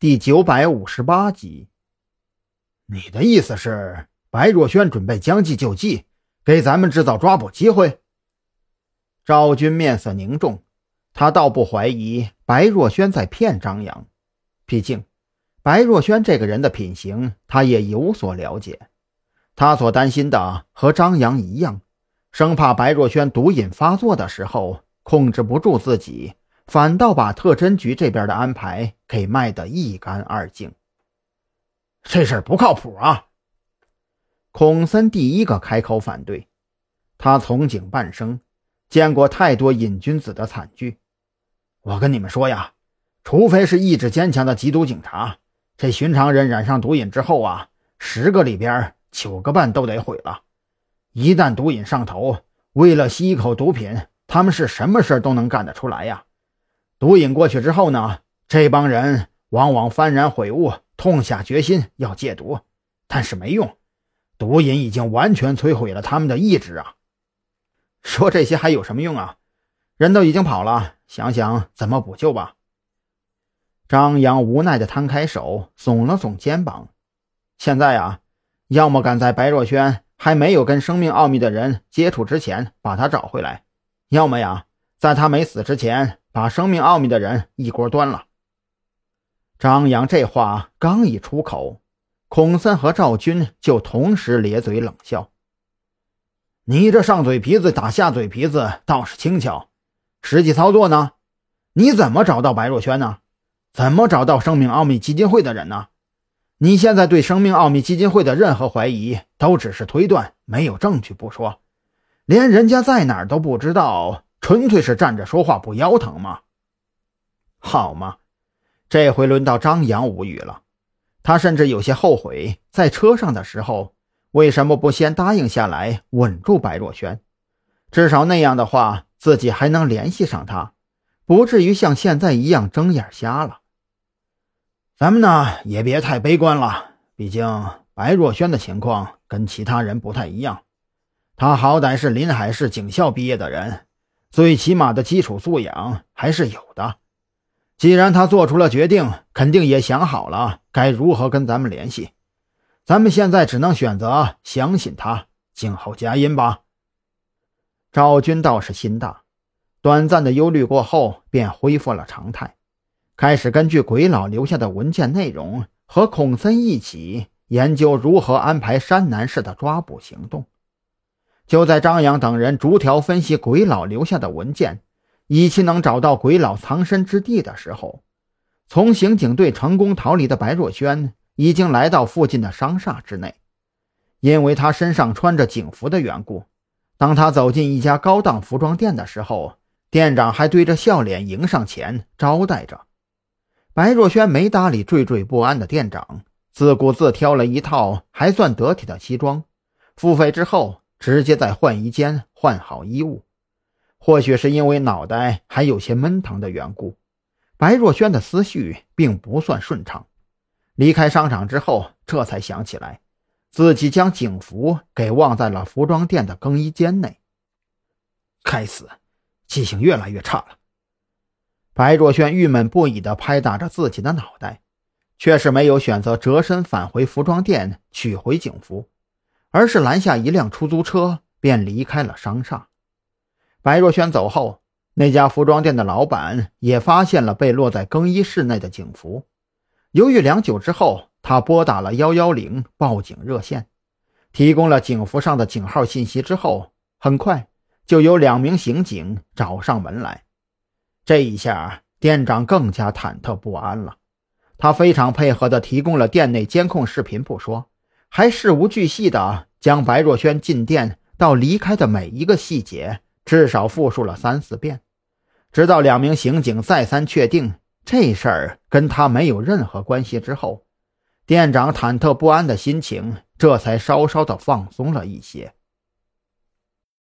第九百五十八集。你的意思是，白若萱准备将计就计，给咱们制造抓捕机会？赵军面色凝重，他倒不怀疑白若萱在骗张扬，毕竟白若萱这个人的品行，他也有所了解。他所担心的和张扬一样，生怕白若萱毒瘾发作的时候控制不住自己，反倒把特侦局这边的安排给卖得一干二净。这事儿不靠谱啊！孔森第一个开口反对。他从警半生，见过太多瘾君子的惨剧。我跟你们说呀，除非是意志坚强的缉毒警察，这寻常人染上毒瘾之后啊，十个里边九个半都得毁了。一旦毒瘾上头，为了吸一口毒品，他们是什么事都能干得出来呀。毒瘾过去之后呢，这帮人往往幡然悔悟。痛下决心要戒毒，但是没用，毒瘾已经完全摧毁了他们的意志啊！说这些还有什么用啊？人都已经跑了，想想怎么补救吧。张扬无奈地摊开手，耸了耸肩膀。现在啊，要么赶在白若萱还没有跟生命奥秘的人接触之前把他找回来，要么呀，在他没死之前把生命奥秘的人一锅端了。张扬这话刚一出口，孔森和赵军就同时咧嘴冷笑：“你这上嘴皮子打下嘴皮子倒是轻巧，实际操作呢？你怎么找到白若萱呢？怎么找到生命奥秘基金会的人呢？你现在对生命奥秘基金会的任何怀疑都只是推断，没有证据不说，连人家在哪儿都不知道，纯粹是站着说话不腰疼吗？好吗？”这回轮到张扬无语了，他甚至有些后悔在车上的时候为什么不先答应下来稳住白若萱，至少那样的话自己还能联系上他，不至于像现在一样睁眼瞎了。咱们呢也别太悲观了，毕竟白若萱的情况跟其他人不太一样，他好歹是临海市警校毕业的人，最起码的基础素养还是有的。既然他做出了决定，肯定也想好了该如何跟咱们联系。咱们现在只能选择相信他，静候佳音吧。赵军倒是心大，短暂的忧虑过后，便恢复了常态，开始根据鬼佬留下的文件内容，和孔森一起研究如何安排山南市的抓捕行动。就在张扬等人逐条分析鬼佬留下的文件。以期能找到鬼佬藏身之地的时候，从刑警队成功逃离的白若萱已经来到附近的商厦之内。因为他身上穿着警服的缘故，当他走进一家高档服装店的时候，店长还对着笑脸迎上前招待着。白若萱没搭理惴惴不安的店长，自顾自挑了一套还算得体的西装，付费之后直接在换衣间换好衣物。或许是因为脑袋还有些闷疼的缘故，白若萱的思绪并不算顺畅。离开商场之后，这才想起来自己将警服给忘在了服装店的更衣间内。该死，记性越来越差了。白若萱郁闷不已地拍打着自己的脑袋，却是没有选择折身返回服装店取回警服，而是拦下一辆出租车便离开了商厦。白若萱走后，那家服装店的老板也发现了被落在更衣室内的警服。犹豫良久之后，他拨打了幺幺零报警热线，提供了警服上的警号信息之后，很快就有两名刑警找上门来。这一下，店长更加忐忑不安了。他非常配合地提供了店内监控视频不说，还事无巨细的将白若萱进店到离开的每一个细节。至少复述了三四遍，直到两名刑警再三确定这事儿跟他没有任何关系之后，店长忐忑不安的心情这才稍稍的放松了一些。